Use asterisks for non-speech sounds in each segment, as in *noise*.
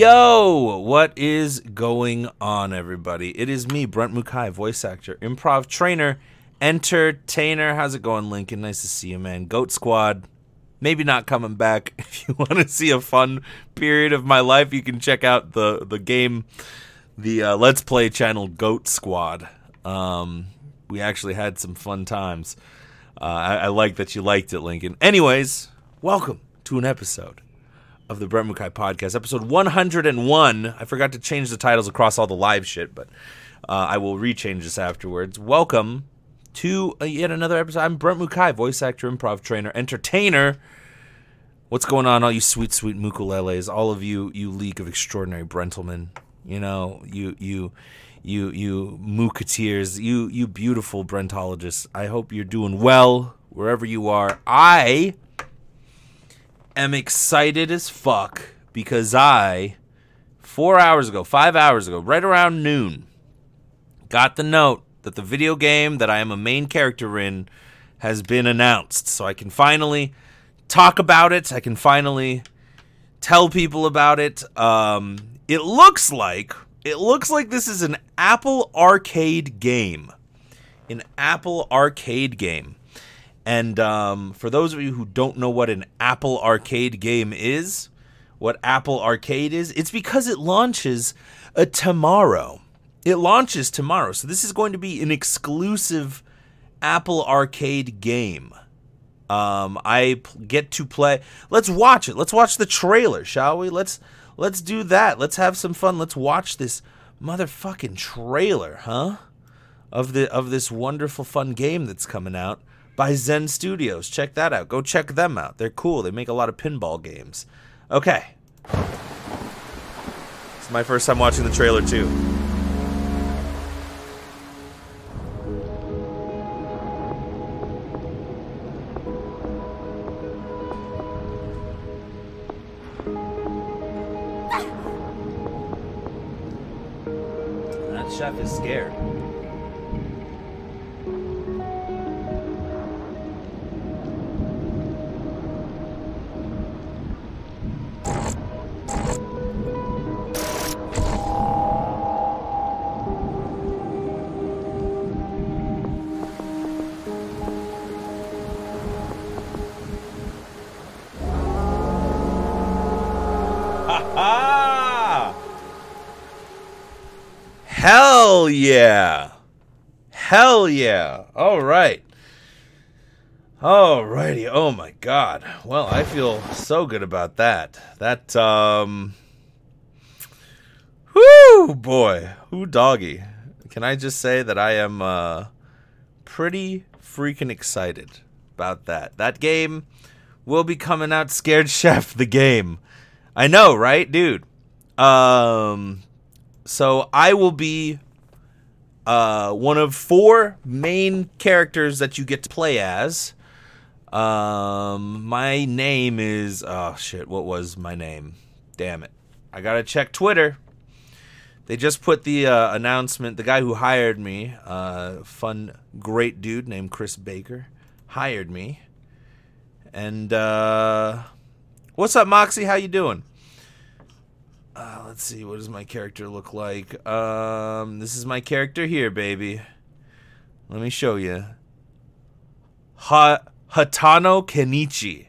Yo, what is going on, everybody? It is me, Brent Mukai, voice actor, improv trainer, entertainer. How's it going, Lincoln? Nice to see you, man. Goat Squad, maybe not coming back. *laughs* If you want to see a fun period of my life, you can check out the the game, the uh, Let's Play channel, Goat Squad. Um, we actually had some fun times. Uh, I, I like that you liked it, Lincoln. Anyways, welcome to an episode of the Brent Mukai podcast, episode 101. I forgot to change the titles across all the live shit, but uh, I will rechange this afterwards. Welcome to uh, yet another episode. I'm Brent Mukai, voice actor, improv trainer, entertainer. What's going on, all you sweet, sweet mukuleles, all of you, you League of Extraordinary Brentlemen, you know, you, you, you, you mooketeers, you, you beautiful Brentologists. I hope you're doing well wherever you are. I am excited as fuck because I, four hours ago, five hours ago, right around noon, got the note that the video game that I am a main character in has been announced. So I can finally talk about it. I can finally tell people about it. Um, it looks like it looks like this is an Apple Arcade game. An Apple Arcade game. And um, for those of you who don't know what an Apple Arcade game is, what Apple Arcade is, it's because it launches a tomorrow. It launches tomorrow. So this is going to be an exclusive Apple Arcade game. Um, get to play. Let's watch it. Let's watch the trailer, shall we? Let's let's do that. Let's have some fun. Let's watch this motherfucking trailer, huh? Of the of this wonderful fun game that's coming out by Zen Studios. Check that out. Go check them out. They're cool. They make a lot of pinball games. Okay. It's my first time watching the trailer too. That chef is scared. Hell yeah! Hell yeah! All right. Alrighty. Oh my god. Well, I feel so good about that. That um Whoo boy. Whoo doggy. Can I just say that I am uh pretty freaking excited about that. That game will be coming out Scared *laughs* Chef the game. I know, right, dude? Um so I will be uh one of four main characters that you get to play as. Um my name is oh shit, what was my name? Damn it. I got to check Twitter. They just put the uh, announcement. The guy who hired me, uh, fun, great dude named Chris Baker, hired me. And uh, what's up, Moxie? How you doing? Uh, let's see. What does my character look like? Um, this is my character here, baby. Let me show you. Ha- Hatano Kenichi.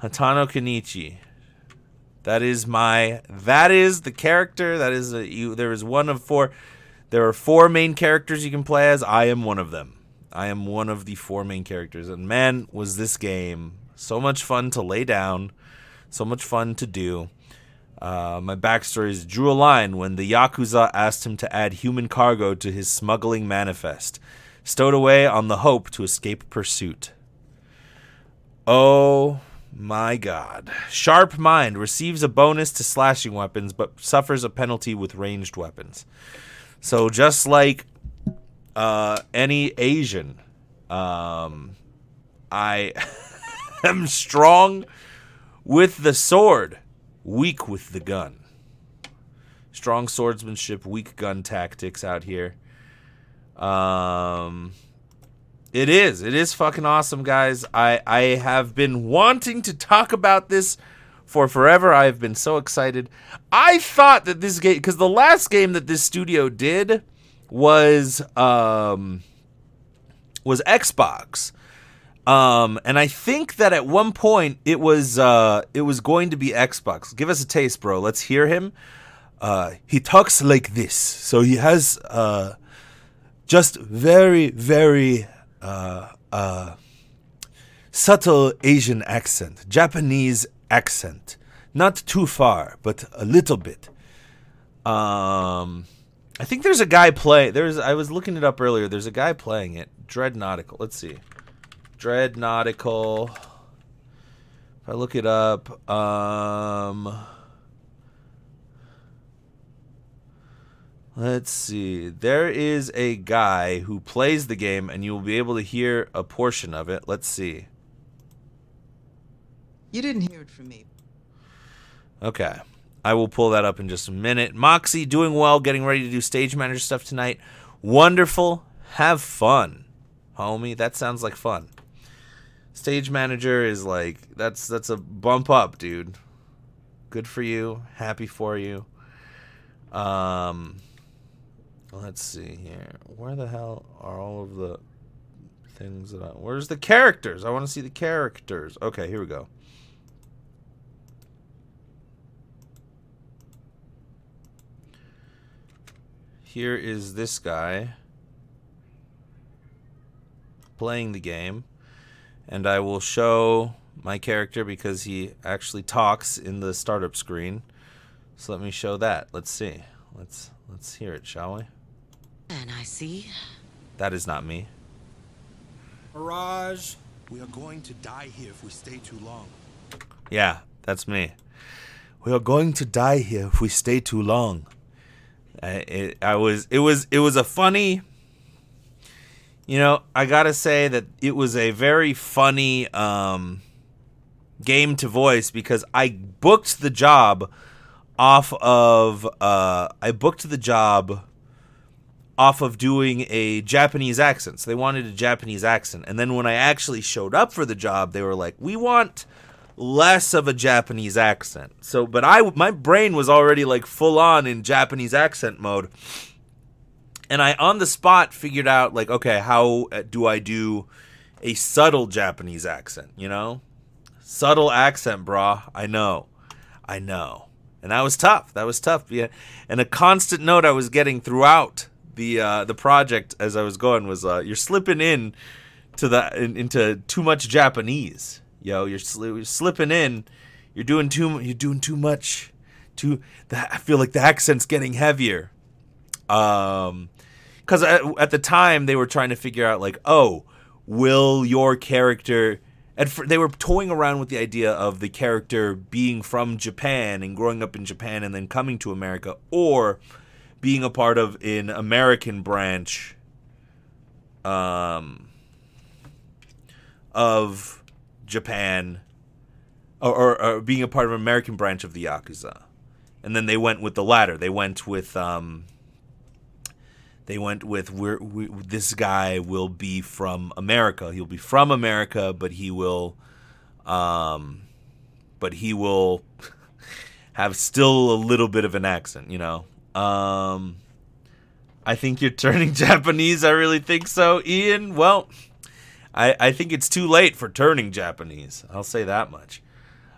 Hatano Kenichi. That is my. That is the character. That is a, you. There is one of four. There are four main characters you can play as. I am one of them. I am one of the four main characters. And man, was this game so much fun to lay down, so much fun to do. Uh, my backstory is drew a line when the Yakuza asked him to add human cargo to his smuggling manifest, stowed away on the hope to escape pursuit. Oh my god. Sharp Mind receives a bonus to slashing weapons, but suffers a penalty with ranged weapons. So just like uh, any Asian, um, I *laughs* am strong with the sword, weak with the gun. Strong swordsmanship, weak gun tactics out here. Um, it is. It is fucking awesome, guys. I I have been wanting to talk about this for forever. I have been so excited. I thought that this game, because the last game that this studio did was um, was Xbox. Um, and I think that at one point it was uh, it was going to be Xbox. Give us a taste, bro. Let's hear him. Uh, he talks like this, so he has uh, just very, very uh, uh, subtle Asian accent, Japanese accent. Not too far, but a little bit. Um, I think there's a guy play. There's I was looking it up earlier. There's a guy playing it. Dread Nautical. Let's see. Dread Nautical. If I look it up, um, let's see. There is a guy who plays the game, and you will be able to hear a portion of it. Let's see. You didn't hear it from me. Okay. I will pull that up in just a minute. Moxie doing well, getting ready to do stage manager stuff tonight. Wonderful. Have fun, homie. That sounds like fun. Stage manager is like that's that's a bump up, dude. Good for you. Happy for you. Um let's see here. Where the hell are all of the things that I Where's the characters? I want to see the characters. Okay, here we go. Here is this guy playing the game and I will show my character because he actually talks in the startup screen. So let me show that. Let's see. Let's let's hear it, shall we? And I see. That is not me. Mirage, we are going to die here if we stay too long. Yeah, that's me. We are going to die here if we stay too long. I, it, I was it was it was a funny you know, I gotta say that it was a very funny um, game to voice because I booked the job off of uh, I booked the job off of doing a Japanese accent. So they wanted a Japanese accent, and then when I actually showed up for the job, they were like, "We want." less of a Japanese accent. So, but I my brain was already like full on in Japanese accent mode and I on the spot figured out like, okay, how uh, do I do a subtle Japanese accent? You know, subtle accent, brah. I know, I know, and that was tough. That was tough. Yeah, and a constant note I was getting throughout the uh, the project as I was going was, uh, "You're slipping in to the in, into too much Japanese, yo. You're, you're slipping in. You're doing too. You're doing too much. Too. The, I feel like the accent's getting heavier." Um, because at, the time they were trying to figure out like, oh, will your character? And they were toying around with the idea of the character being from Japan and growing up in Japan and then coming to America, or being a part of an American branch, um, of Japan, or, or, or being a part of an American branch of the Yakuza. And then they went with the latter. They went with um, they went with we're, we, this guy will be from America. He'll be from America, but he will, um, but he will *laughs* have still a little bit of an accent. You know. Um, I think you're turning *laughs* Japanese. I really think so, Ian. Well, I I think it's too late for turning Japanese. I'll say that much.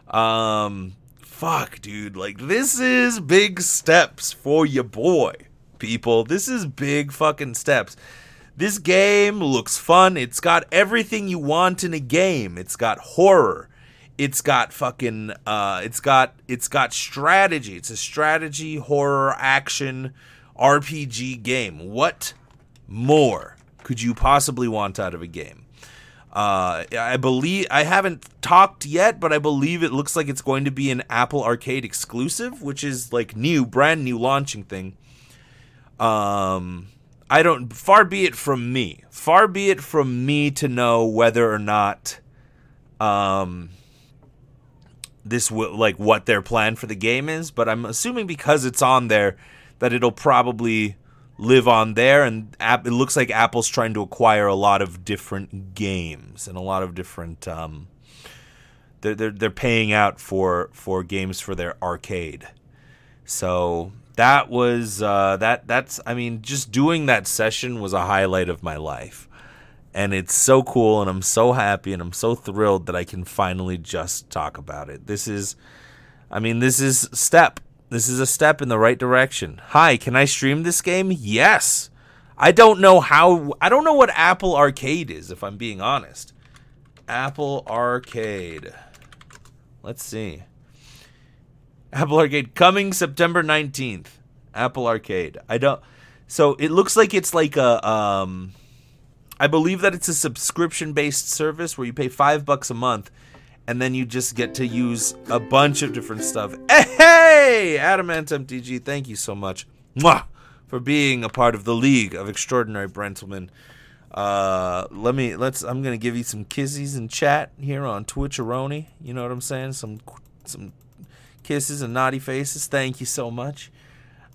Um, fuck, dude. Like this is big steps for your boy people. This is big fucking steps. This game looks fun. It's got everything you want in a game. It's got horror. It's got fucking uh it's got it's got strategy. It's a strategy horror action RPG game. What more could you possibly want out of a game? Uh, I believe I haven't talked yet, but I believe it looks like it's going to be an Apple Arcade exclusive, which is like new, brand new launching thing. Um, I don't. Far be it from me. Far be it from me to know whether or not, um, this will like what their plan for the game is. But I'm assuming because it's on there that it'll probably live on there. And it looks like Apple's trying to acquire a lot of different games and a lot of different um, they're they're, they're paying out for for games for their arcade. So that was uh, that that's I mean just doing that session was a highlight of my life. And it's so cool and I'm so happy and I'm so thrilled that I can finally just talk about it. This is I mean this is step. This is a step in the right direction. Hi, can I stream this game? Yes. I don't know how I don't know what Apple Arcade is if I'm being honest. Apple Arcade. Let's see. Apple Arcade coming September 19th. Apple Arcade. I don't So it looks like it's like a um I believe that it's a subscription based service where you pay 5 bucks a month and then you just get to use a bunch of different stuff. Hey, Adamant MTG, thank you so much. Mwah! For being a part of the League of Extraordinary Brentlemen. Uh, let me let's. I'm gonna give you some kisses in chat here on Twitch Aroni. You know what I'm saying? Some some kisses and naughty faces. Thank you so much.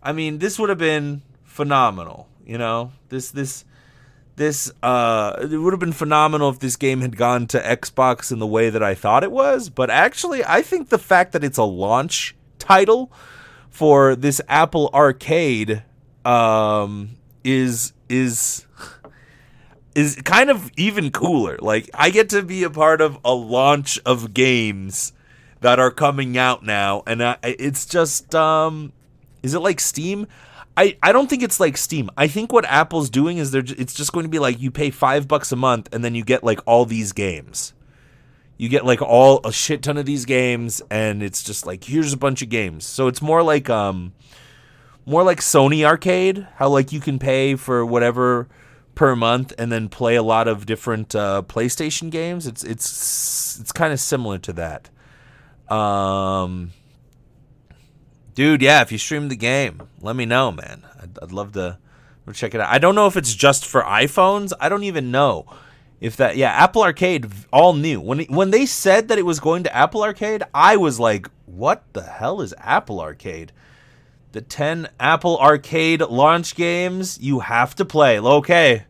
I mean, this would have been phenomenal. You know, this this this uh it would have been phenomenal if this game had gone to Xbox in the way that I thought it was, but actually I think the fact that it's a launch title for this Apple Arcade um is is is kind of even cooler. Like I get to be a part of a launch of games that are coming out now and I, it's just um is it like Steam? I, I don't think it's like Steam. I think what Apple's doing is they're it's just going to be like you pay 5 bucks a month and then you get like all these games. You get like all a shit ton of these games and it's just like here's a bunch of games. So it's more like um more like Sony Arcade, how like you can pay for whatever per month and then play a lot of different uh, PlayStation games. It's it's it's kind of similar to that. Um, dude, yeah, if you stream the game, let me know, man. I'd, I'd love to check it out. I don't know if it's just for iPhones. I don't even know if that. Yeah, Apple Arcade, all new. When when they said that it was going to Apple Arcade, I was like, what the hell is Apple Arcade? The 10 Apple Arcade launch games you have to play. Okay.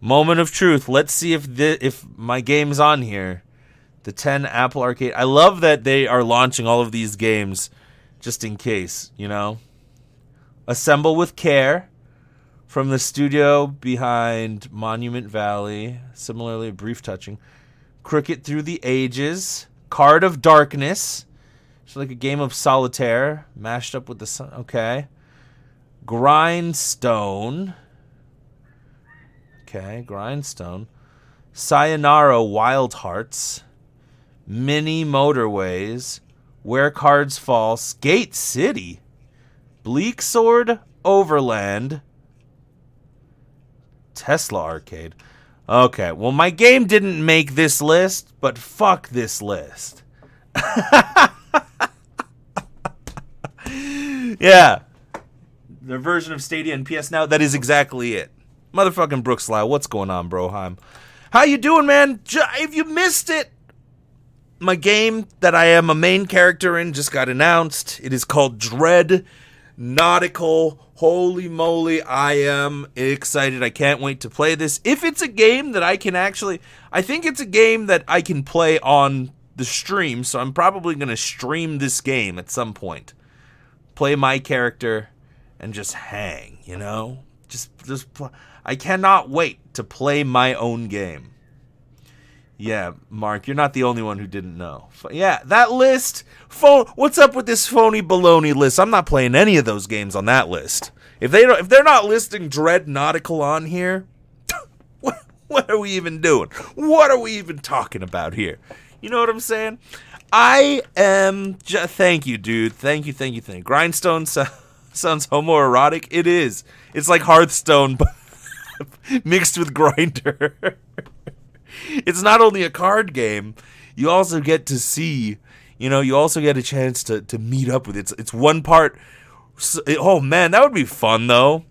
Moment of truth. Let's see if the, if my game's on here. The 10 Apple Arcade. I love that they are launching all of these games just in case, you know. Assemble with Care from the studio behind Monument Valley. Similarly, brief touching. Cricket Through the Ages. Card of Darkness. It's like a game of solitaire mashed up with the sun. Okay. Grindstone. Okay, Grindstone. Sayonara Wild Hearts. Mini Motorways. Where Cards Fall. Skate City. Bleak Sword Overland. Tesla Arcade. Okay, well, my game didn't make this list, but fuck this list. *laughs* yeah. Their version of Stadia and PS Now, that is exactly it. Motherfucking Brooks Lyle, what's going on, Broheim? How you doing, man? If you missed it, my game that I am a main character in just got announced. It is called Dread Nautical. Holy moly, I am excited. I can't wait to play this. If it's a game that I can actually, I think it's a game that I can play on the stream, so I'm probably going to stream this game at some point. Play my character and just hang, you know? Just just pl- I cannot wait to play my own game. Yeah, Mark, you're not the only one who didn't know. Yeah, that list. Phone. What's up with this phony baloney list? I'm not playing any of those games on that list. If they don't, if they're not listing Dread Nautical on here, *laughs* what, what are we even doing? What are we even talking about here? You know what I'm saying? I am. Thank you, dude. Thank you, thank you, thank you. Grindstone so- *laughs* sounds homoerotic. It is. It's like Hearthstone, *laughs* but mixed with Grindr. It's not only a card game, you also get to see, you know, you also get a chance to, to meet up with it. It's, it's one part. Oh man, that would be fun though.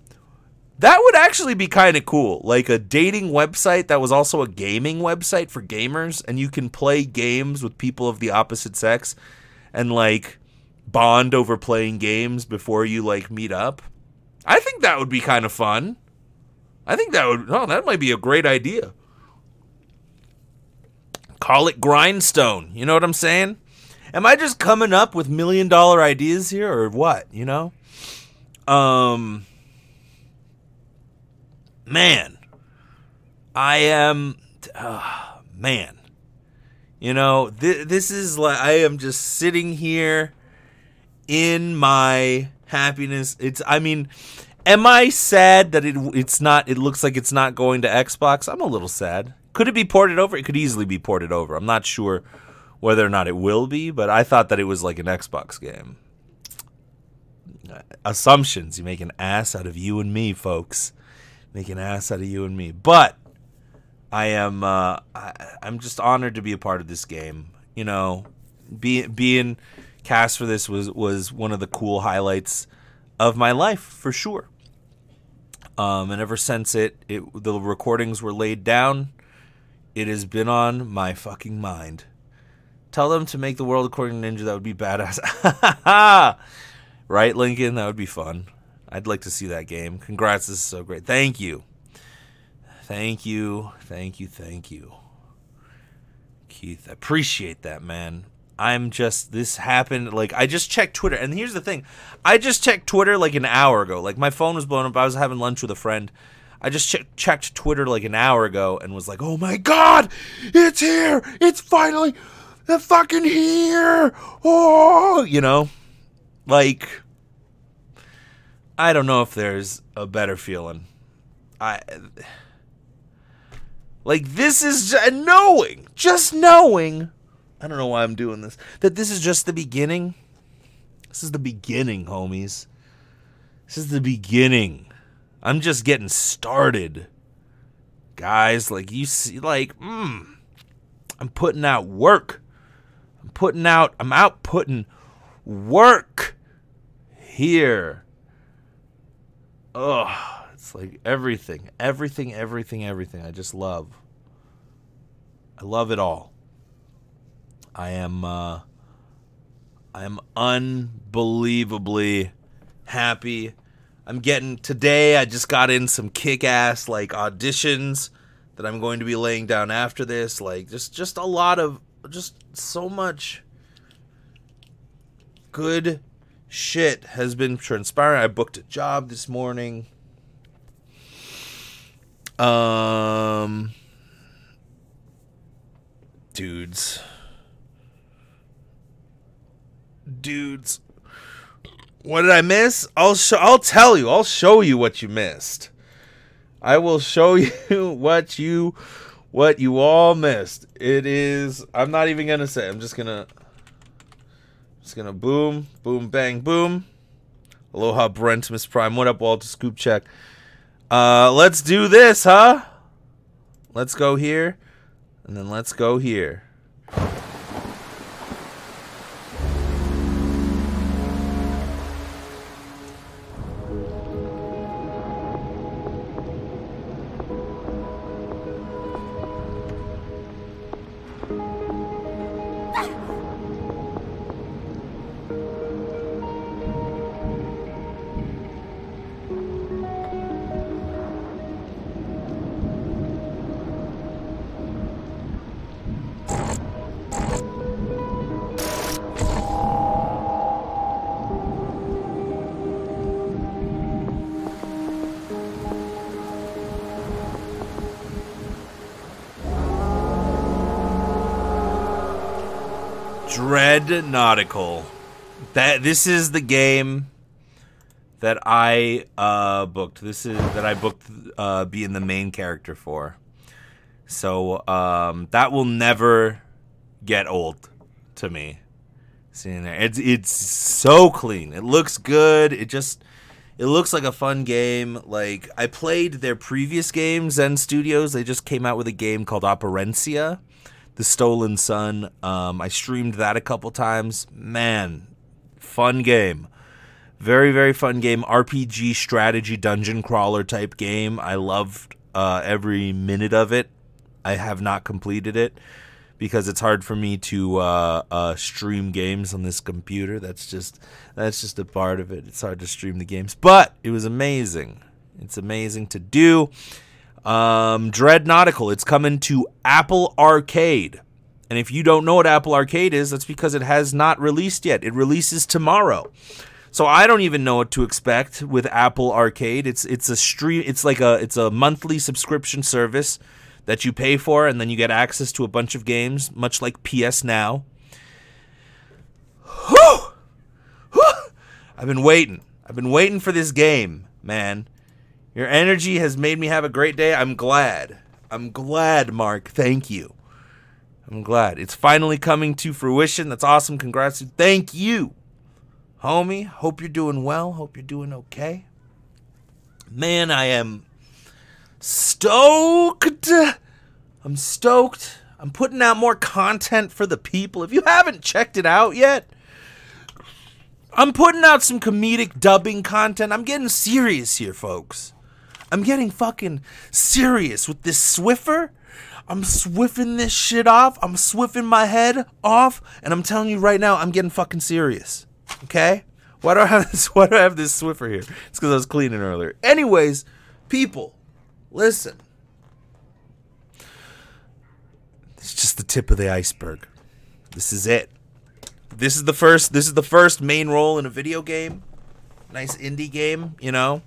That would actually be kind of cool. Like a dating website that was also a gaming website for gamers, and you can play games with people of the opposite sex and like bond over playing games before you like meet up. I think that would be kind of fun. I think that would, oh, that might be a great idea. Call it grindstone. You know what I'm saying? Am I just coming up with million dollar ideas here or what, you know? Um man. I am uh, man. You know, th- this is like I am just sitting here in my happiness. It's I mean, am I sad that it it's not it looks like it's not going to Xbox? I'm a little sad. Could it be ported over? It could easily be ported over. I'm not sure whether or not it will be, but I thought that it was like an Xbox game. Assumptions. You make an ass out of you and me, folks. Make an ass out of you and me. But I am uh, I, I'm just honored to be a part of this game. You know, be, being cast for this was was one of the cool highlights of my life for sure. Um, and ever since it, it the recordings were laid down, it has been on my fucking mind. Tell them to make the world according to Ninja. That would be badass. *laughs* right, Lincoln? That would be fun. I'd like to see that game. Congrats, this is so great. Thank you. Thank you. Thank you. Thank you. Keith, I appreciate that, man. I'm just this happened like I just checked Twitter and here's the thing. I just checked Twitter like an hour ago. Like my phone was blown up. I was having lunch with a friend. I just che- checked Twitter like an hour ago and was like, "Oh my god, it's here! It's finally the fucking here!" Oh, you know, like I don't know if there's a better feeling. I like this is just knowing, just knowing. I don't know why I'm doing this. That this is just the beginning. This is the beginning, homies. This is the beginning. I'm just getting started. Guys, like you see like mm, I'm putting out work. I'm putting out I'm out putting work here. Ugh. It's like everything, everything, everything, everything. I just love. I love it all. I am uh I am unbelievably happy. I'm getting today I just got in some kick-ass like auditions that I'm going to be laying down after this, like just just a lot of just so much good shit has been transpiring. I booked a job this morning. Um, dudes, dudes, what did I miss? I'll show. I'll tell you. I'll show you what you missed. I will show *laughs* you what you what you all missed. It is. I'm not even gonna say. I'm just gonna. Just gonna boom, boom, bang, boom. Aloha, Brent, Miss Prime. What up, Walter? Scoop check. Uh, let's do this, huh? Let's go here, and then let's go here. Dread Nautical. That this is the game that I uh, booked. This is that I booked uh, being the main character for. So um, that will never get old to me. Seeing there, it's it's so clean. It looks good. It just it looks like a fun game. Like I played their previous game, Zen Studios. They just came out with a game called Operencia, The Stolen Sun. Um, I streamed that a couple times. Man, fun game. Very very fun game. RPG strategy dungeon crawler type game. I loved uh, every minute of it. I have not completed it because it's hard for me to uh, uh, stream games on this computer. That's just that's just a part of it. It's hard to stream the games, but it was amazing. It's amazing to do. Um, Dread Nautical. It's coming to Apple Arcade. And if you don't know what Apple Arcade is, that's because it has not released yet. It releases tomorrow. So I don't even know what to expect with Apple Arcade. It's it's a stream it's like a it's a monthly subscription service that you pay for and then you get access to a bunch of games, much like PS Now. Whew! Whew! I've been waiting. I've been waiting for this game, man. Your energy has made me have a great day. I'm glad. I'm glad, Mark. Thank you. I'm glad. It's finally coming to fruition. That's awesome. Congrats. Thank you. Homie, hope you're doing well. Hope you're doing okay. Man, I am stoked. I'm stoked. I'm putting out more content for the people. If you haven't checked it out yet, I'm putting out some comedic dubbing content. I'm getting serious here, folks. I'm getting fucking serious with this Swiffer. I'm swiffing this shit off. I'm swiffing my head off, and I'm telling you right now, I'm getting fucking serious. Okay? Why do I have this? *laughs* Why do I have this Swiffer here? It's because I was cleaning earlier. Anyways, people, listen. It's just the tip of the iceberg. This is it. This is the first. This is the first main role in a video game. Nice indie game, you know.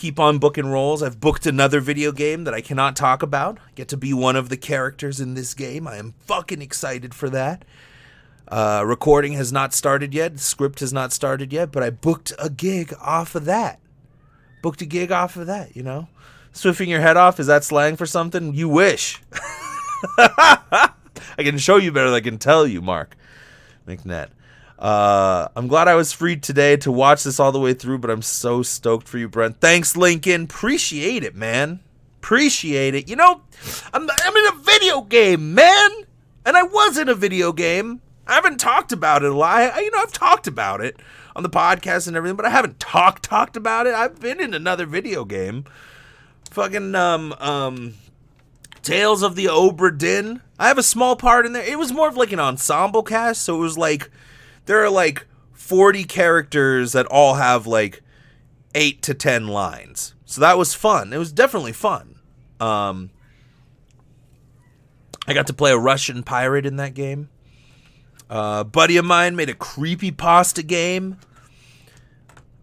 Keep on booking roles. I've booked another video game that I cannot talk about. I get to be one of the characters in this game. I am fucking excited for that. Uh, recording has not started yet. Script has not started yet, but I booked a gig off of that. Booked a gig off of that, you know? Swiffing your head off, is that slang for something? You wish. *laughs* I can show you better than I can tell you, Mark McNett. Uh, I'm glad I was free today to watch this all the way through, but I'm so stoked for you, Brent. Thanks, Lincoln. Appreciate it, man. Appreciate it. You know, I'm, I'm in a video game, man. And I was in a video game. I haven't talked about it a lot. I, you know, I've talked about it on the podcast and everything, but I haven't talked talked about it. I've been in another video game. Fucking um um Tales of the Obra Dinn. I have a small part in there. It was more of like an ensemble cast, so it was like there are like 40 characters that all have like 8 to 10 lines. So that was fun. It was definitely fun. Um I got to play a Russian pirate in that game. Uh, buddy of mine made a creepy pasta game.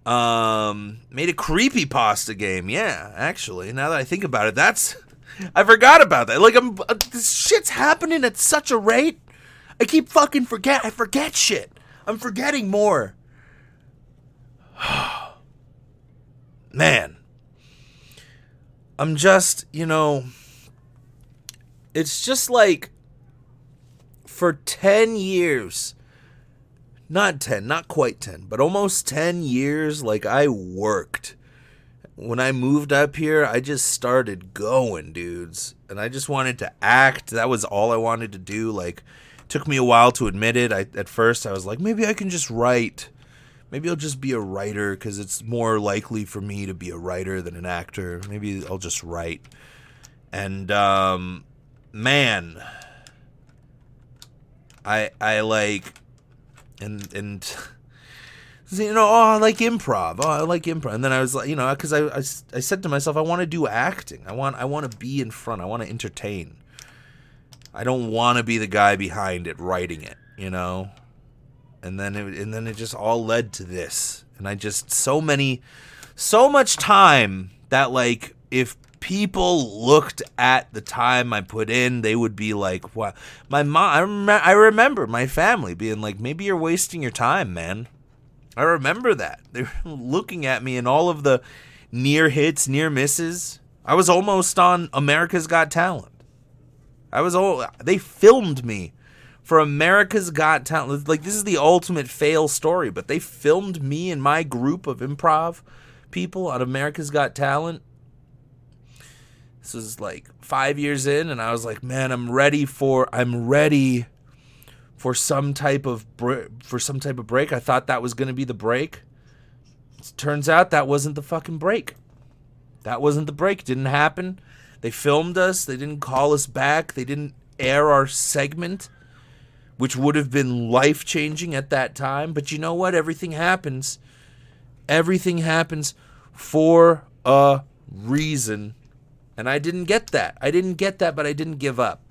Um, made a creepy pasta game. Yeah, actually, now that I think about it, that's I forgot about that. Like, I'm uh, this shit's happening at such a rate. I keep fucking forget. I forget shit. I'm forgetting more. *sighs* Man, I'm just you know. It's just like for 10 years not 10 not quite 10 but almost 10 years like i worked when i moved up here i just started going dudes and i just wanted to act that was all i wanted to do like took me a while to admit it. I, at first i was like maybe i can just write. Maybe i'll just be a writer because it's more likely for me to be a writer than an actor. Maybe i'll just write. And um man I I like and and *laughs* you know oh I like improv. Oh I like improv. And then I was like you know because I, I I said to myself I want to do acting. I want I want to be in front. I want to entertain I don't want to be the guy behind it writing it you know and then it and then it just all led to this and I just so many so much time that like if people looked at the time I put in, they would be like, "What?" My mom, I, rem- I remember my family being like, "Maybe you're wasting your time, man." I remember that they were *laughs* looking at me and all of the near hits, near misses. I was almost on America's Got Talent. I was all they filmed me for America's Got Talent. Like this is the ultimate fail story, but they filmed me and my group of improv people on America's Got Talent this was like five years in, and I was like, man, I'm ready for I'm ready for some type of br- for some type of break. I thought that was gonna be the break. It turns out that wasn't the fucking break. That wasn't the break. Didn't happen. They filmed us. They didn't call us back. They didn't air our segment, which would have been life changing at that time. But you know what? Everything happens. Everything happens for a reason. And I didn't get that. I didn't get that, but I didn't give up.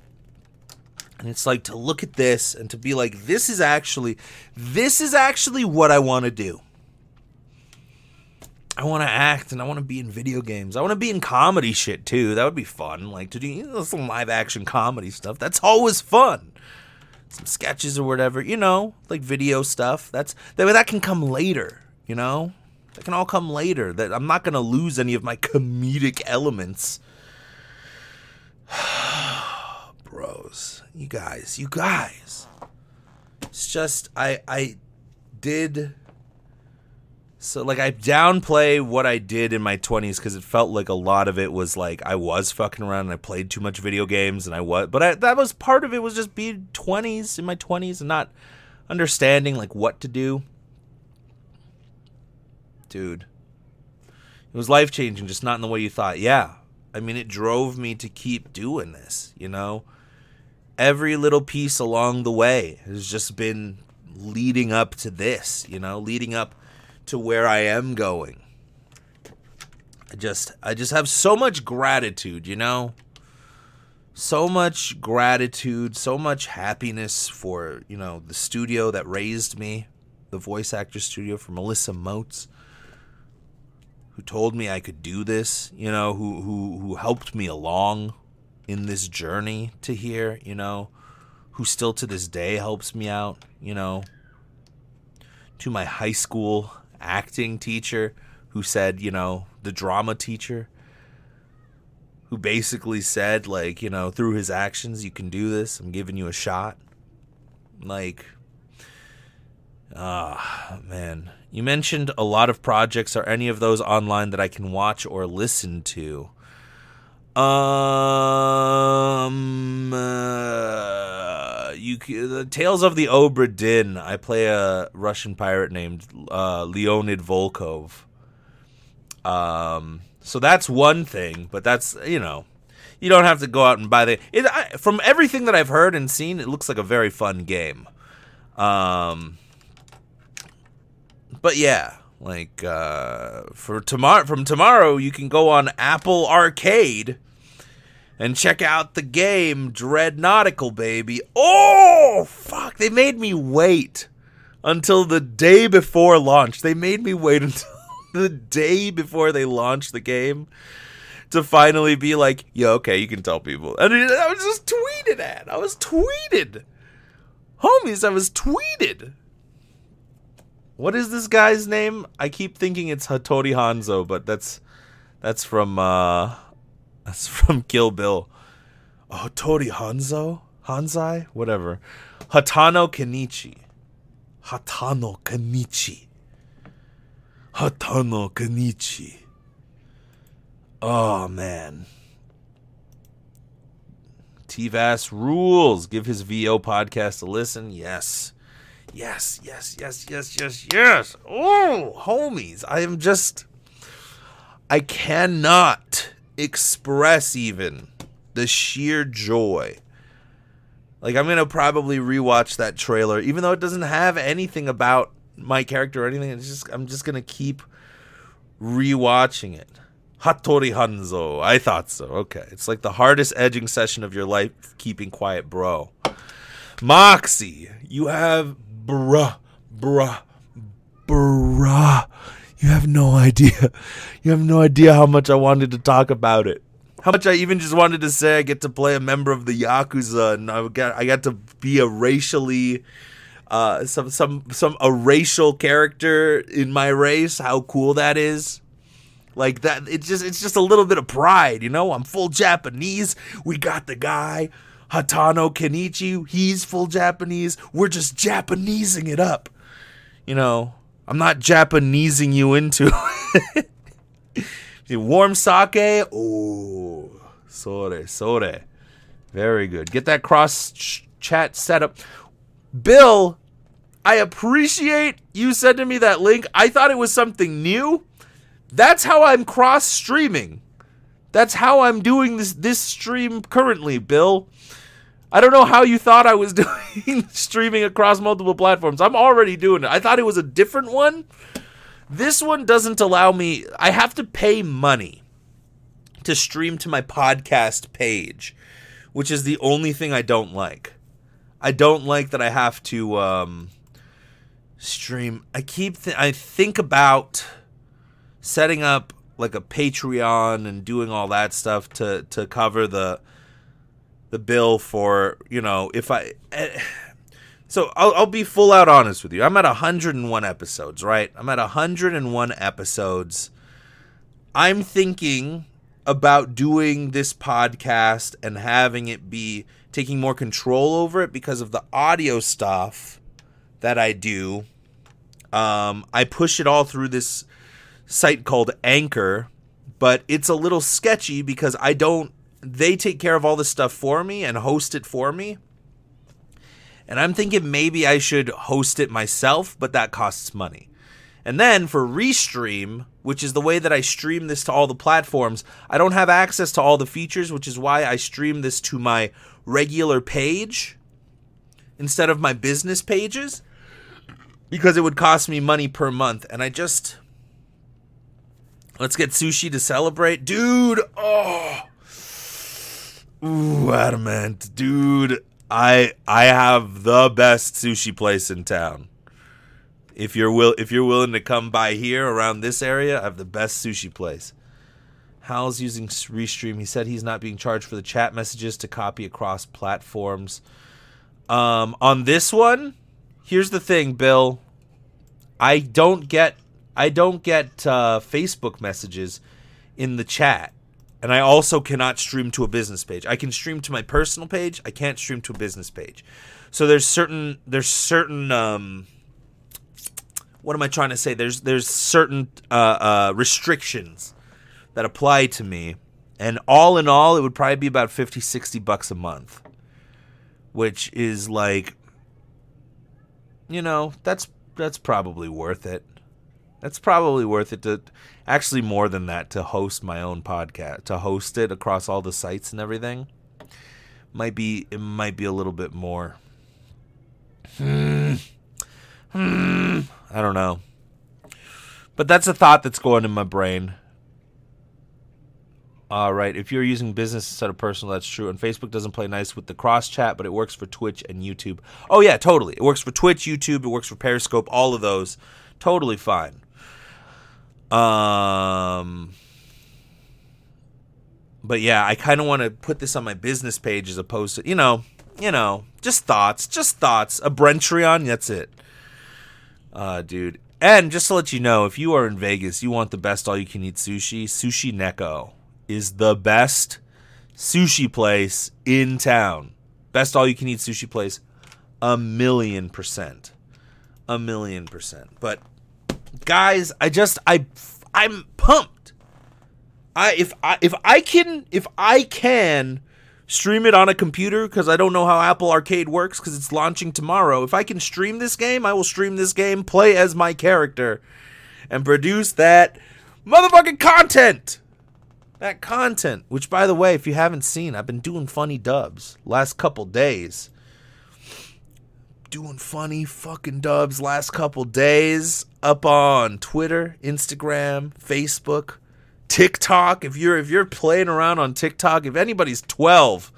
And it's like to look at this and to be like, this is actually, this is actually what I want to do. I want to act and I want to be in video games. I want to be in comedy shit too. That would be fun. Like to do you know, some live action comedy stuff. That's always fun. Some sketches or whatever, you know, like video stuff. That's that that can come later, you know? That can all come later. That I'm not going to lose any of my comedic elements. *sighs* Bros, you guys, you guys. It's just I I did so like I downplay what I did in my 20s cuz it felt like a lot of it was like I was fucking around and I played too much video games and I was but I, that was part of it was just being 20s in my 20s and not understanding like what to do. Dude. It was life changing just not in the way you thought. Yeah. I mean it drove me to keep doing this, you know? Every little piece along the way has just been leading up to this, you know, leading up to where I am going. I just I just have so much gratitude, you know? So much gratitude, so much happiness for, you know, the studio that raised me, the voice actor studio for Melissa Moats, who told me I could do this, you know, who who who helped me along in this journey to here, you know, who still to this day helps me out, you know. To my high school acting teacher who said, you know, the drama teacher who basically said, like, you know, through his actions, you can do this. I'm giving you a shot. Like, ah, man. You mentioned a lot of projects. Are any of those online that I can watch or listen to? Um, uh, you the Tales of the Obra. I play a Russian pirate named uh, Leonid Volkov. Um, so that's one thing, but that's you know, you don't have to go out and buy the. It, I, from everything that I've heard and seen, it looks like a very fun game. Um, but yeah, like uh, for tomorrow, from tomorrow, you can go on Apple Arcade and check out the game Dread Nautical, baby. Oh, fuck. They made me wait until the day before launch. They made me wait *laughs* until the day before they launched the game to finally be like, yeah, okay, you can tell people. And I was just tweeted at. I was tweeted. Homies, I was tweeted. What is this guy's name? I keep thinking it's Hattori Hanzo, but that's that's from uh that's *laughs* from Kill Bill. Oh, Hanzo? Hanzai? Whatever. Hatano Kenichi. Hatano Kenichi. Hatano Kenichi. Oh, man. TVAS rules. Give his VO podcast a listen. Yes. Yes, yes, yes, yes, yes, yes. Oh, homies. I am just. I cannot express even the sheer joy. Like I'm gonna probably rewatch that trailer, even though it doesn't have anything about my character or anything. It's just I'm just gonna keep rewatching it. Hattori Hanzo. I thought so. Okay. It's like the hardest edging session of your life keeping quiet, bro. Moxie, you have bruh, bruh, bruh. You have no idea. *laughs* You have no idea how much I wanted to talk about it. How much I even just wanted to say I get to play a member of the Yakuza and I got I got to be a racially uh some some some a racial character in my race. How cool that is. Like that it's just it's just a little bit of pride, you know? I'm full Japanese. We got the guy Hatano Kenichi, he's full Japanese. We're just Japanesing it up. You know, I'm not Japanesing you into *laughs* warm sake. Oh, sore, sore. Very good. Get that cross ch- chat set up. Bill, I appreciate you sending me that link. I thought it was something new. That's how I'm cross streaming. That's how I'm doing this this stream currently, Bill. I don't know how you thought I was *laughs* doing streaming across multiple platforms. I'm already doing it. I thought it was a different one. This one doesn't allow me, I have to pay money to stream to my podcast page, which is the only thing I don't like. I don't like that I have to um, stream. I keep th- I think about setting up like a Patreon and doing all that stuff to to cover the the bill for you know if I. Eh, so I'll, I'll be full out honest with you. I'm at 101 episodes, right? I'm at 101 episodes. I'm thinking about doing this podcast and having it be taking more control over it because of the audio stuff that I do. Um, I push it all through this site called Anchor, but it's a little sketchy because I don't. They take care of all the stuff for me and host it for me. And I'm thinking maybe I should host it myself, but that costs money. And then for Restream, which is the way that I stream this to all the platforms, I don't have access to all the features, which is why I stream this to my regular page instead of my business pages because it would cost me money per month. And I just. Let's get sushi to celebrate. Dude, oh. Ooh, adamant. Dude, I I have the best sushi place in town. If you're will if you're willing to come by here around this area, I have the best sushi place. Hal's using Restream. He said he's not being charged for the chat messages to copy across platforms. Um, on this one, here's the thing, Bill. I don't get I don't get uh, Facebook messages in the chat, and I also cannot stream to a business page. I can stream to my personal page. I can't stream to a business page. So there's certain there's certain um, what am I trying to say? There's there's certain uh, uh, restrictions that apply to me, and all in all, it would probably be about 50, 60 bucks a month, which is like, you know, that's that's probably worth it. That's probably worth it to actually more than that to host my own podcast, to host it across all the sites and everything. Might be it might be a little bit more. Hmm. Hmm. I don't know. But that's a thought that's going in my brain. All right. If you're using business instead of personal, that's true. And Facebook doesn't play nice with the cross chat, but it works for Twitch and YouTube. Oh yeah, totally. It works for Twitch, YouTube. It works for Periscope. All of those, totally fine. Um. But yeah, I kind of want to put this on my business page as opposed to you know, you know, just thoughts, just thoughts. A Brentreon, that's it. Uh, dude. And just to let you know, if you are in Vegas, you want the best all you can eat sushi, Sushi Neko is the best sushi place in town. Best all you can eat sushi place, a million percent. A million percent. But guys, I just I I'm pumped. I if I if I can if I can stream it on a computer because I don't know how Apple Arcade works because it's launching tomorrow. If I can stream this game, I will stream this game, play as my character, and produce that motherfucking content. That content, which by the way, if you haven't seen, I've been doing funny dubs last couple days. Doing funny fucking dubs last couple days up on Twitter, Instagram, Facebook, TikTok. If you're if you're playing around on TikTok, if anybody's 12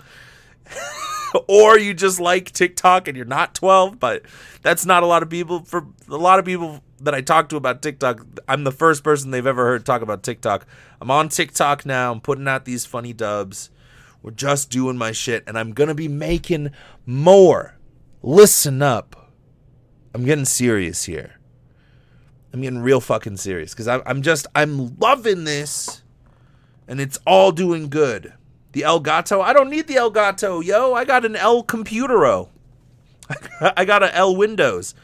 *laughs* or you just like TikTok and you're not 12, but that's not a lot of people for a lot of people that I talk to about TikTok, I'm the first person they've ever heard talk about TikTok. I'm on TikTok now. I'm putting out these funny dubs. We're just doing my shit, and I'm gonna be making more. Listen up. I'm getting serious here. I'm getting real fucking serious because I'm just I'm loving this, and it's all doing good. The Elgato, I don't need the Elgato, yo. I got an L Computero. *laughs* I got an L Windows.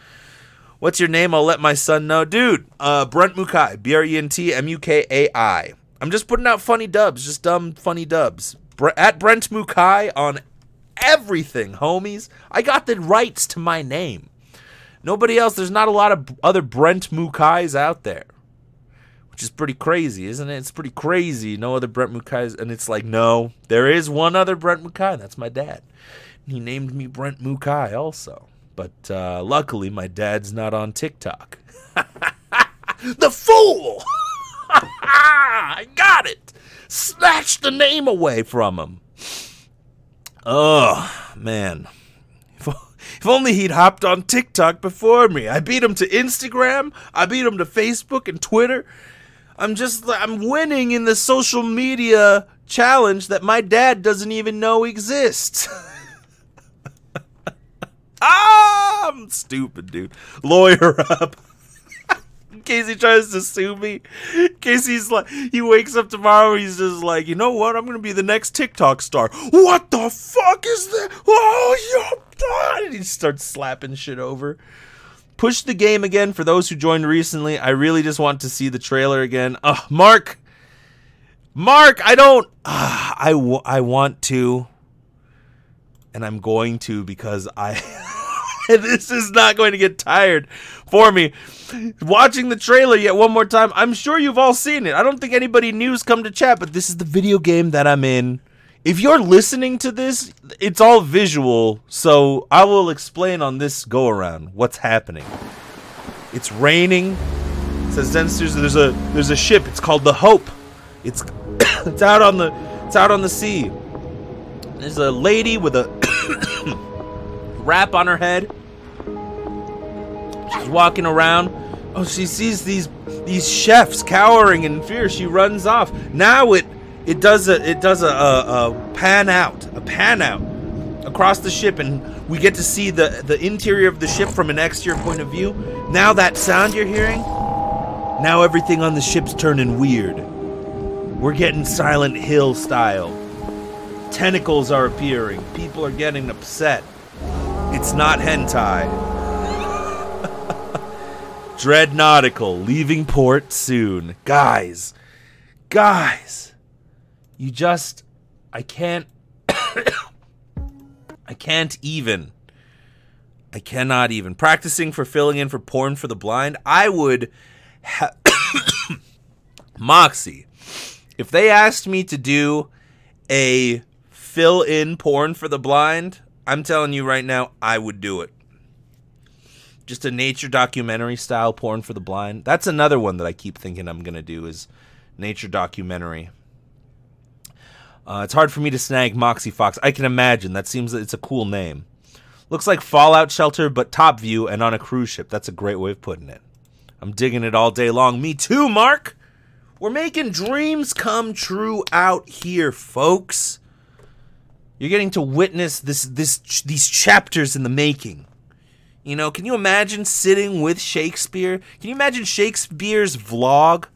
What's your name? I'll let my son know. Dude, uh, Brent Mukai. B R E N T M U K A I. I'm just putting out funny dubs, just dumb funny dubs. Bre- at Brent Mukai on everything, homies. I got the rights to my name. Nobody else, there's not a lot of other Brent Mukais out there. Which is pretty crazy, isn't it? It's pretty crazy. No other Brent Mukais. And it's like, no, there is one other Brent Mukai. That's my dad. He named me Brent Mukai also. But uh, luckily, my dad's not on TikTok. *laughs* the fool! *laughs* I got it! Snatched the name away from him. Oh, man. If, only he'd hopped on TikTok before me. I beat him to Instagram. I beat him to Facebook and Twitter. I'm just I'm winning in the social media challenge that my dad doesn't even know exists. *laughs* ah, I'm stupid, dude. Lawyer up. In case he tries to sue me. Casey's like he wakes up tomorrow, he's just like, you know what? I'm gonna be the next TikTok star. What the fuck is that? Oh, you're he starts slapping shit over. Push the game again for those who joined recently. I really just want to see the trailer again. Uh, Mark, Mark, I don't. Uh, I, w- I want to, and I'm going to because I. *laughs* *laughs* this is not going to get tired for me. Watching the trailer yet one more time. I'm sure you've all seen it. I don't think anybody new's come to chat, but this is the video game that I'm in if you're listening to this, it's all visual, so I will explain on this go around what's happening. It's raining. It says there's there's a there's a ship. It's called the Hope. It's *coughs* it's out on the it's out on the sea. There's a lady with a *coughs* wrap on her head. She's walking around. Oh, she sees these these chefs cowering in fear. She runs off. Now it it does a it does a, a, a pan out, a pan out across the ship, and we get to see the the interior of the ship from an exterior point of view. Now that sound you're hearing, now everything on the ship's turning weird. We're getting Silent Hill style. Tentacles are appearing. People are getting upset. It's not hentai. *laughs* Dread Nautical leaving port soon. Guys, guys, you just I can't *coughs* I can't even I cannot even practicing for filling in for porn for the blind. I would ha- *coughs* Moxie. If they asked me to do a fill in porn for the blind, I'm telling you right now, I would do it. Just a nature documentary style porn for the blind. That's another one that I keep thinking I'm to do is nature documentary. Uh, it's hard for me to snag Moxie Fox. I can imagine. That seems it's a cool name. Looks like Fallout Shelter, but top view and on a cruise ship. That's a great way of putting it. I'm digging it all day long. Me too, Mark. We're making dreams come true out here, folks. You're getting to witness this this these chapters in the making. You know, can you imagine sitting with Shakespeare? Can you imagine Shakespeare's vlog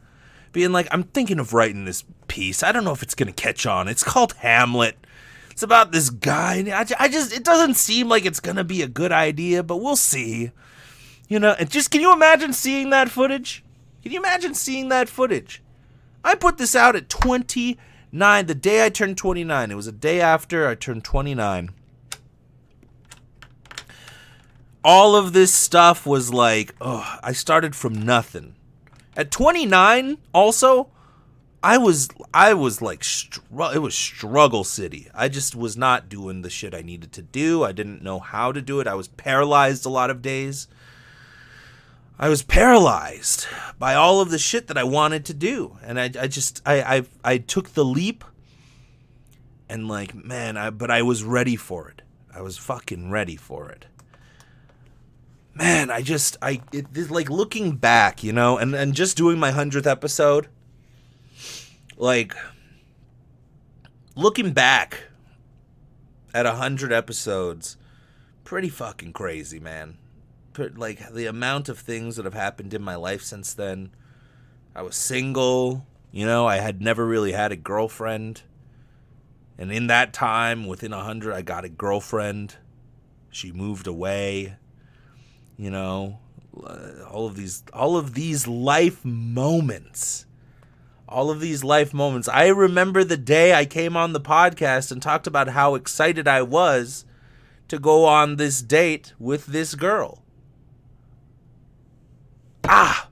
being like, "I'm thinking of writing this piece. I don't know if it's going to catch on. It's called Hamlet. It's about this guy. I, just, it doesn't seem like it's going to be a good idea, but we'll see. You know, and just can you imagine seeing that footage? Can you imagine seeing that footage? I put this out at 29, the day I turned 29. It was a day after I turned 29. All of this stuff was like, oh, I started from nothing. At 29, also, I was I was like str- it was struggle city. I just was not doing the shit I needed to do. I didn't know how to do it. I was paralyzed a lot of days. I was paralyzed by all of the shit that I wanted to do, and I I just I I I took the leap, and like man, I but I was ready for it. I was fucking ready for it. Man, I just I it, like looking back, you know, and and just doing my hundredth episode like looking back at a hundred episodes, pretty fucking crazy, man. Like the amount of things that have happened in my life since then. I was single, you know, I had never really had a girlfriend. And in that time, within a hundred, I got a girlfriend. She moved away. You know, uh, all of these, all of these life moments all of these life moments. I remember the day I came on the podcast and talked about how excited I was to go on this date with this girl. Ah!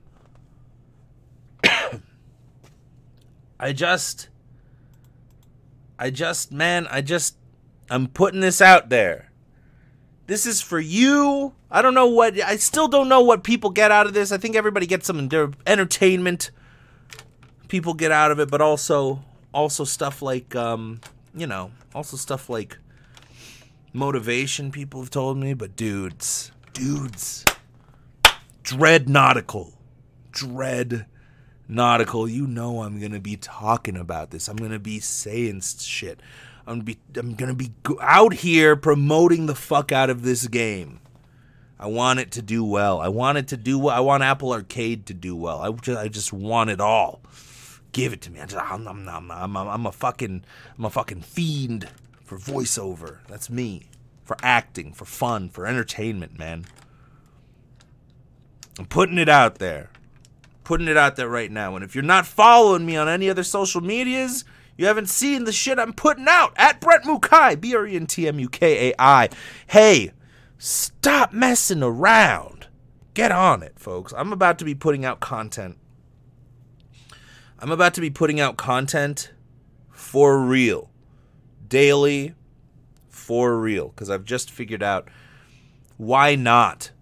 *coughs* I just. I just, man, I just. I'm putting this out there. This is for you. I don't know what. I still don't know what people get out of this. I think everybody gets some entertainment people get out of it, but also also stuff like um, you know, also stuff like motivation people have told me, but dudes, dudes, Dread Nautical, Dread Nautical. You know I'm gonna be talking about this. I'm gonna be saying shit. I'm be I'm gonna be out here promoting the fuck out of this game. I want it to do well. I want it to do well. I want Apple Arcade to do well. I just, I just want it all. Give it to me. I just, I'm, I'm, I'm, I'm, I'm a fucking I'm a fucking fiend for voiceover. That's me. For acting, for fun, for entertainment, man. I'm putting it out there. Putting it out there right now. And if you're not following me on any other social medias, you haven't seen the shit I'm putting out at Brent Mukai, B R E N T M U K A I. Hey, stop messing around. Get on it, folks. I'm about to be putting out content. I'm about to be putting out content for real. Daily, for real. Because I've just figured out why not?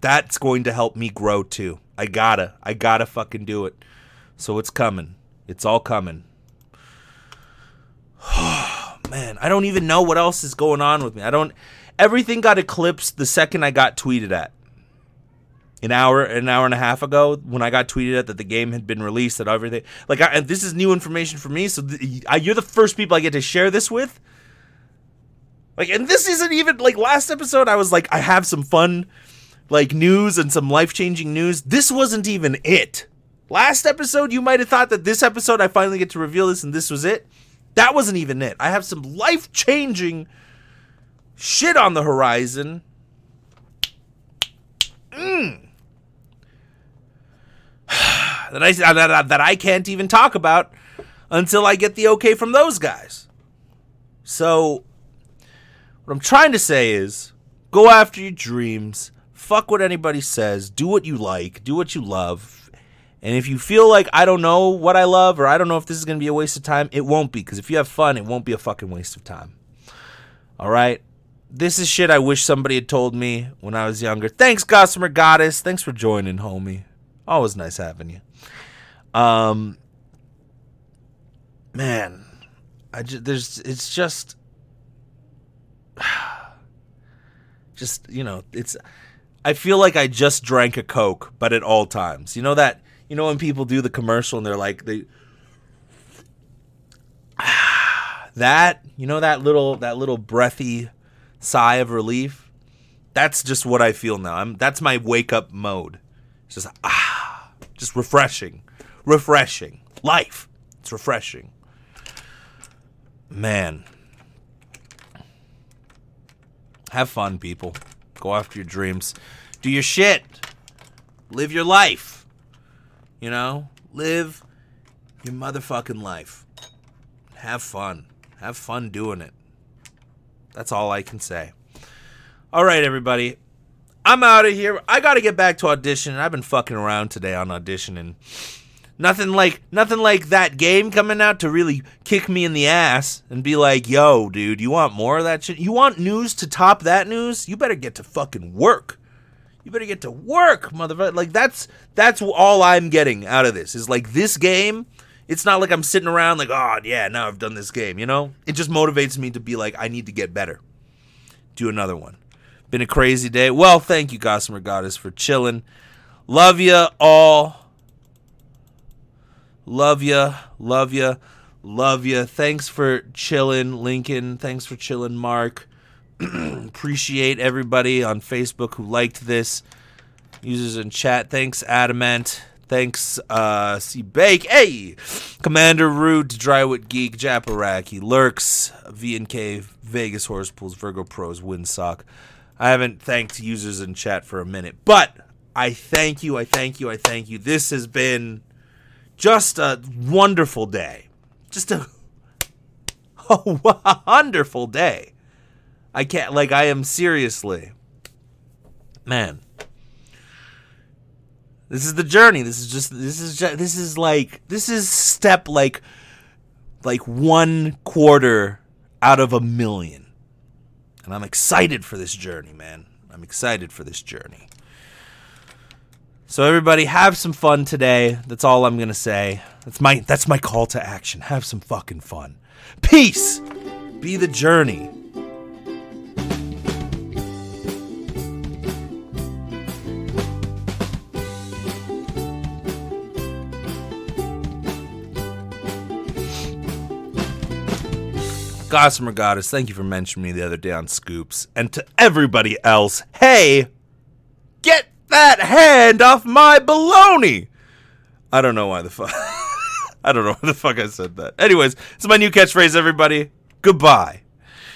That's going to help me grow too. I gotta. I gotta fucking do it. So it's coming. It's all coming. *sighs* Man, I don't even know what else is going on with me. I don't. Everything got eclipsed the second I got tweeted at. An hour, an hour and a half ago, when I got tweeted at that the game had been released, that everything, like, I, and this is new information for me. So th- I, you're the first people I get to share this with. Like, and this isn't even like last episode. I was like, I have some fun, like news and some life changing news. This wasn't even it. Last episode, you might have thought that this episode I finally get to reveal this and this was it. That wasn't even it. I have some life changing shit on the horizon. Mm. *sighs* that I that, that I can't even talk about until I get the okay from those guys. So what I'm trying to say is go after your dreams. Fuck what anybody says. Do what you like. Do what you love. And if you feel like I don't know what I love or I don't know if this is going to be a waste of time, it won't be. Because if you have fun, it won't be a fucking waste of time. All right? This is shit I wish somebody had told me when I was younger. Thanks, Gossamer Goddess. Thanks for joining, homie. Always nice having you. Um, man, I just, there's, it's just, *sighs* just, you know, it's, I feel like I just drank a Coke, but at all times. You know that, you know when people do the commercial and they're like, they, *sighs* that, you know that little, that little breathy sigh of relief? That's just what I feel now. I'm, that's my wake up mode. It's just, ah, just refreshing, refreshing. Life. It's refreshing. Man. Have fun, people. Go after your dreams. Do your shit. Live your life. You know? Live your motherfucking life. Have fun. Have fun doing it. That's all I can say. All right, everybody. I'm out of here. I got to get back to audition. I've been fucking around today on auditioning. Nothing like nothing like that game coming out to really kick me in the ass and be like, "Yo, dude, you want more of that shit? You want news to top that news? You better get to fucking work. You better get to work, motherfucker." Like that's that's all I'm getting out of this. Is like this game, it's not like I'm sitting around like, "Oh, yeah, now I've done this game," you know? It just motivates me to be like, "I need to get better." Do another one. Been a crazy day. Well, thank you, Gossamer Goddess, for chilling. Love you all. Love ya, love ya, love ya. Thanks for chilling, Lincoln. Thanks for chilling, Mark. *clears throat* Appreciate everybody on Facebook who liked this. Users in chat. Thanks, Adamant. Thanks, uh, C Bake. Hey, Commander Rude, Drywood Geek, Japaraki, Lurks, VNK, Vegas Horse Pools, Virgo Pros, Windsock. I haven't thanked users in chat for a minute, but I thank you, I thank you, I thank you. This has been just a wonderful day. Just a, *laughs* a wonderful day. I can't, like, I am seriously. Man. This is the journey. This is just, this is just, this is like, this is step like, like one quarter out of a million. And I'm excited for this journey, man. I'm excited for this journey. So everybody, have some fun today. That's all I'm gonna say. That's my that's my call to action. Have some fucking fun. Peace. Be the journey. Gossamer Goddess, thank you for mentioning me the other day on Scoops. And to everybody else, hey, get that hand off my baloney! I don't know why the fuck. *laughs* I don't know why the fuck I said that. Anyways, it's my new catchphrase, everybody. Goodbye.